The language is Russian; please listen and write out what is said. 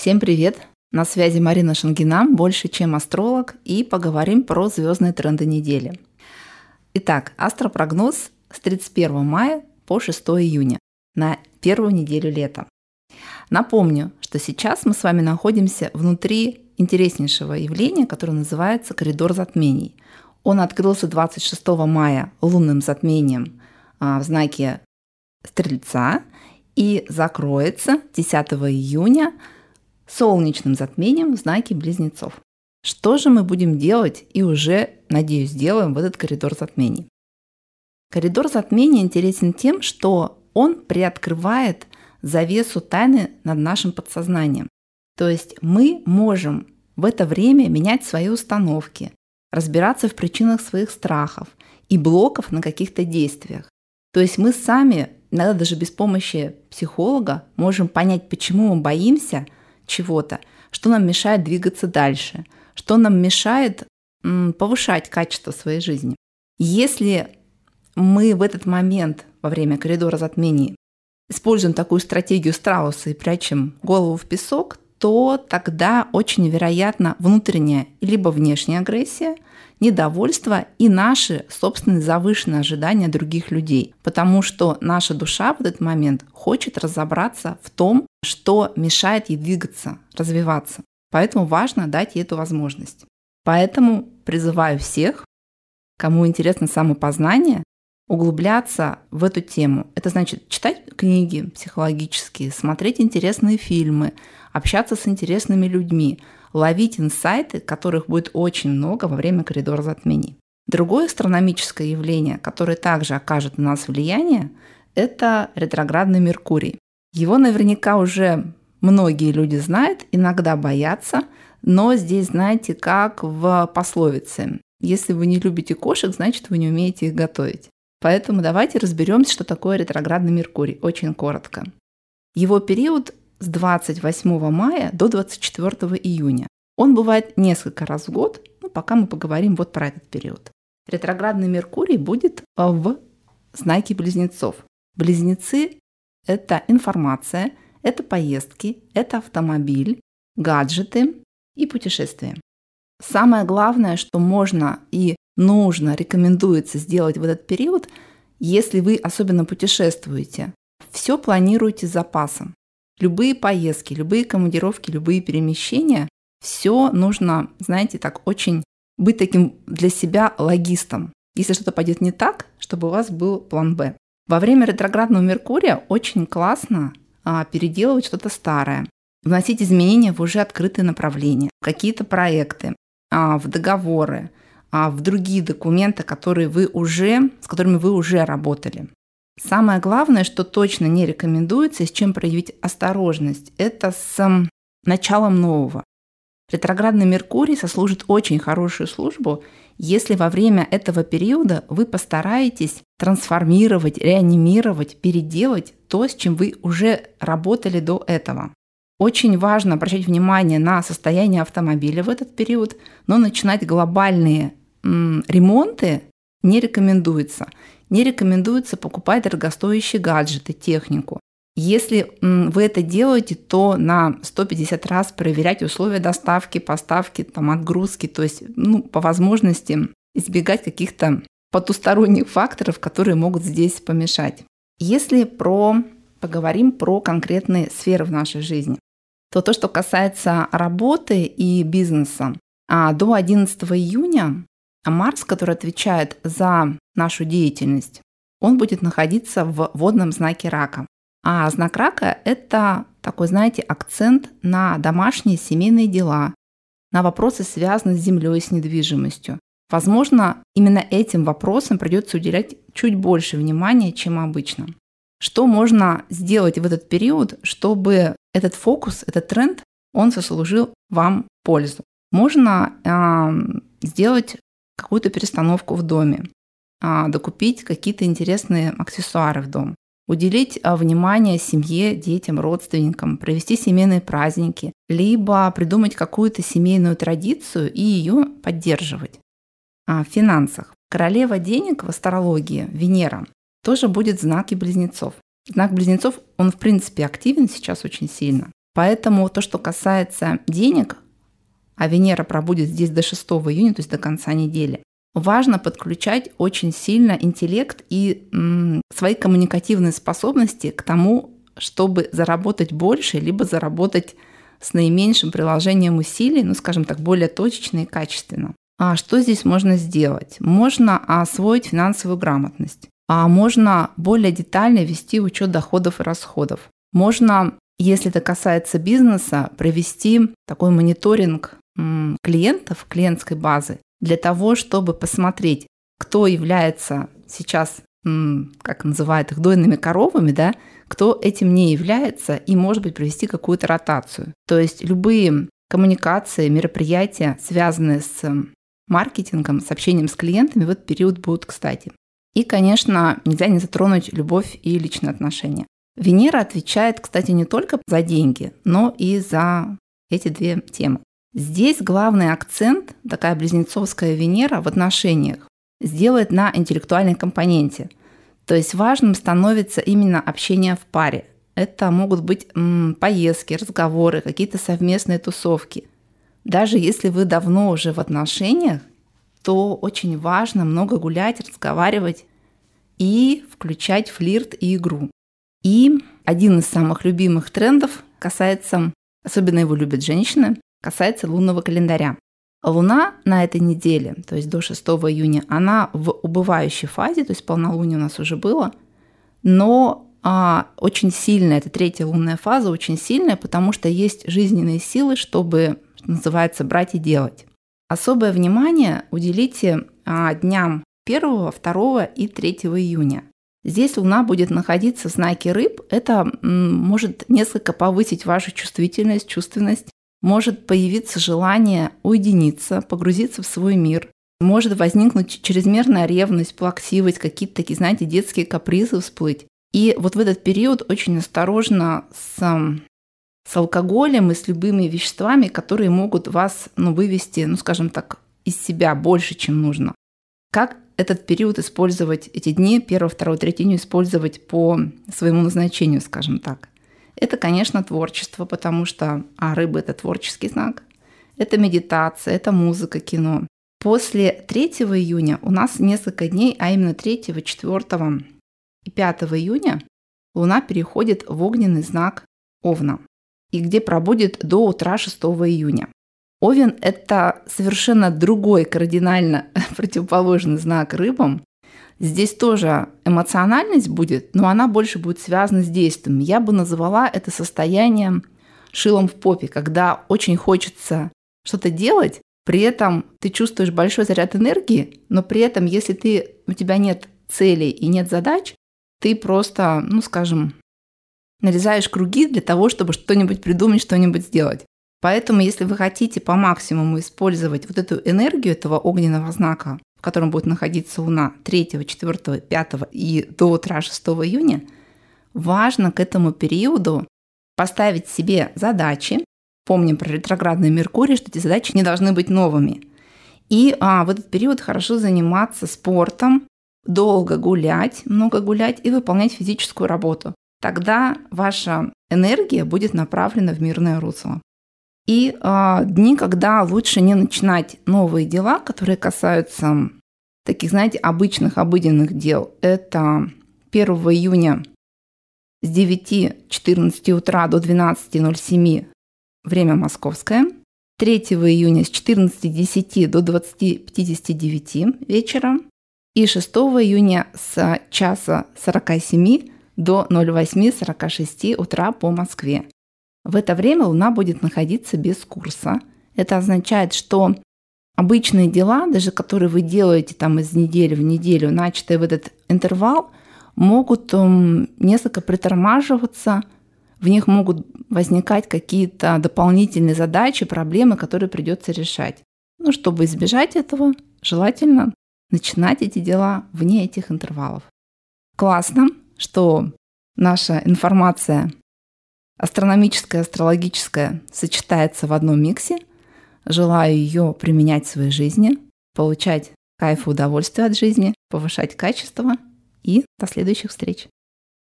Всем привет! На связи Марина Шангина, больше чем астролог, и поговорим про звездные тренды недели. Итак, астропрогноз с 31 мая по 6 июня на первую неделю лета. Напомню, что сейчас мы с вами находимся внутри интереснейшего явления, которое называется коридор затмений. Он открылся 26 мая лунным затмением а, в знаке Стрельца и закроется 10 июня солнечным затмением в знаке Близнецов. Что же мы будем делать и уже, надеюсь, сделаем в этот коридор затмений? Коридор затмения интересен тем, что он приоткрывает завесу тайны над нашим подсознанием. То есть мы можем в это время менять свои установки, разбираться в причинах своих страхов и блоков на каких-то действиях. То есть мы сами, иногда даже без помощи психолога, можем понять, почему мы боимся чего-то, что нам мешает двигаться дальше, что нам мешает повышать качество своей жизни. Если мы в этот момент во время коридора затмений используем такую стратегию страуса и прячем голову в песок, то тогда очень вероятно внутренняя либо внешняя агрессия, недовольство и наши собственные завышенные ожидания других людей. Потому что наша душа в этот момент хочет разобраться в том, что мешает ей двигаться, развиваться. Поэтому важно дать ей эту возможность. Поэтому призываю всех, кому интересно самопознание, углубляться в эту тему. Это значит читать книги психологические, смотреть интересные фильмы, общаться с интересными людьми, ловить инсайты, которых будет очень много во время коридора затмений. Другое астрономическое явление, которое также окажет на нас влияние, это ретроградный Меркурий. Его наверняка уже многие люди знают, иногда боятся, но здесь, знаете, как в пословице. Если вы не любите кошек, значит, вы не умеете их готовить. Поэтому давайте разберемся, что такое ретроградный Меркурий, очень коротко. Его период с 28 мая до 24 июня. Он бывает несколько раз в год, ну, пока мы поговорим вот про этот период. Ретроградный Меркурий будет в знаке близнецов. Близнецы – это информация, это поездки, это автомобиль, гаджеты и путешествия. Самое главное, что можно и нужно, рекомендуется сделать в этот период, если вы особенно путешествуете. Все планируйте с запасом. Любые поездки, любые командировки, любые перемещения, все нужно, знаете, так очень быть таким для себя логистом. Если что-то пойдет не так, чтобы у вас был план Б. Во время ретроградного Меркурия очень классно а, переделывать что-то старое, вносить изменения в уже открытые направления, какие-то проекты, а, в договоры, в другие документы, которые вы уже, с которыми вы уже работали. Самое главное, что точно не рекомендуется, и с чем проявить осторожность, это с началом нового. Ретроградный Меркурий сослужит очень хорошую службу, если во время этого периода вы постараетесь трансформировать, реанимировать, переделать то, с чем вы уже работали до этого. Очень важно обращать внимание на состояние автомобиля в этот период, но начинать глобальные ремонты не рекомендуется. Не рекомендуется покупать дорогостоящие гаджеты, технику. Если вы это делаете, то на 150 раз проверять условия доставки, поставки, там, отгрузки, то есть ну, по возможности избегать каких-то потусторонних факторов, которые могут здесь помешать. Если про, поговорим про конкретные сферы в нашей жизни, то то, что касается работы и бизнеса, а до 11 июня а Марс, который отвечает за нашу деятельность, он будет находиться в водном знаке рака. А знак рака – это такой, знаете, акцент на домашние семейные дела, на вопросы, связанные с землей, с недвижимостью. Возможно, именно этим вопросам придется уделять чуть больше внимания, чем обычно. Что можно сделать в этот период, чтобы этот фокус, этот тренд, он сослужил вам пользу? Можно э, сделать какую-то перестановку в доме, а, докупить какие-то интересные аксессуары в дом, уделить а, внимание семье, детям, родственникам, провести семейные праздники, либо придумать какую-то семейную традицию и ее поддерживать. А, в финансах. Королева денег в астрологии, Венера, тоже будет в знаке близнецов. Знак близнецов, он в принципе активен сейчас очень сильно. Поэтому то, что касается денег, а Венера пробудет здесь до 6 июня, то есть до конца недели, важно подключать очень сильно интеллект и м, свои коммуникативные способности к тому, чтобы заработать больше, либо заработать с наименьшим приложением усилий, ну, скажем так, более точечно и качественно. А что здесь можно сделать? Можно освоить финансовую грамотность, а можно более детально вести учет доходов и расходов. Можно, если это касается бизнеса, провести такой мониторинг клиентов, клиентской базы, для того, чтобы посмотреть, кто является сейчас, как называют их, дойными коровами, да, кто этим не является, и, может быть, провести какую-то ротацию. То есть любые коммуникации, мероприятия, связанные с маркетингом, с общением с клиентами в этот период будут кстати. И, конечно, нельзя не затронуть любовь и личные отношения. Венера отвечает, кстати, не только за деньги, но и за эти две темы. Здесь главный акцент, такая близнецовская Венера в отношениях, сделает на интеллектуальной компоненте. То есть важным становится именно общение в паре. Это могут быть м, поездки, разговоры, какие-то совместные тусовки. Даже если вы давно уже в отношениях, то очень важно много гулять, разговаривать и включать флирт и игру. И один из самых любимых трендов касается, особенно его любят женщины, касается лунного календаря. Луна на этой неделе, то есть до 6 июня, она в убывающей фазе, то есть полнолуние у нас уже было, но а, очень сильная, это третья лунная фаза, очень сильная, потому что есть жизненные силы, чтобы, что называется, брать и делать. Особое внимание уделите а, дням 1, 2 и 3 июня. Здесь Луна будет находиться в знаке рыб. Это может несколько повысить вашу чувствительность, чувственность, может появиться желание уединиться, погрузиться в свой мир, может возникнуть чрезмерная ревность, плаксивость, какие-то такие, знаете, детские капризы всплыть. И вот в этот период очень осторожно с, с алкоголем и с любыми веществами, которые могут вас ну, вывести, ну, скажем так, из себя больше, чем нужно. Как этот период использовать, эти дни, 1, 2, 3 июня использовать по своему назначению, скажем так. Это, конечно, творчество, потому что а рыба – это творческий знак. Это медитация, это музыка, кино. После 3 июня у нас несколько дней, а именно 3, 4 и 5 июня Луна переходит в огненный знак Овна, и где пробудет до утра 6 июня. Овен – это совершенно другой, кардинально противоположный знак рыбам, Здесь тоже эмоциональность будет, но она больше будет связана с действием. Я бы назвала это состоянием шилом в попе, когда очень хочется что-то делать, при этом ты чувствуешь большой заряд энергии, но при этом, если ты, у тебя нет целей и нет задач, ты просто, ну скажем, нарезаешь круги для того, чтобы что-нибудь придумать, что-нибудь сделать. Поэтому, если вы хотите по максимуму использовать вот эту энергию этого огненного знака, в котором будет находиться Луна 3, 4, 5 и до утра 6 июня, важно к этому периоду поставить себе задачи. Помним про ретроградный Меркурий, что эти задачи не должны быть новыми. И а, в этот период хорошо заниматься спортом, долго гулять, много гулять и выполнять физическую работу. Тогда ваша энергия будет направлена в мирное русло. И э, дни, когда лучше не начинать новые дела, которые касаются таких, знаете, обычных, обыденных дел. Это 1 июня с 9.14 утра до 12.07 время московское. 3 июня с 14.10 до 20.59 вечера. И 6 июня с часа 47 до 08.46 утра по Москве. В это время Луна будет находиться без курса. Это означает, что обычные дела, даже которые вы делаете там из недели в неделю, начатые в этот интервал, могут эм, несколько притормаживаться, в них могут возникать какие-то дополнительные задачи, проблемы, которые придется решать. Ну, чтобы избежать этого, желательно начинать эти дела вне этих интервалов. Классно, что наша информация астрономическая, астрологическая сочетается в одном миксе. Желаю ее применять в своей жизни, получать кайф и удовольствие от жизни, повышать качество. И до следующих встреч!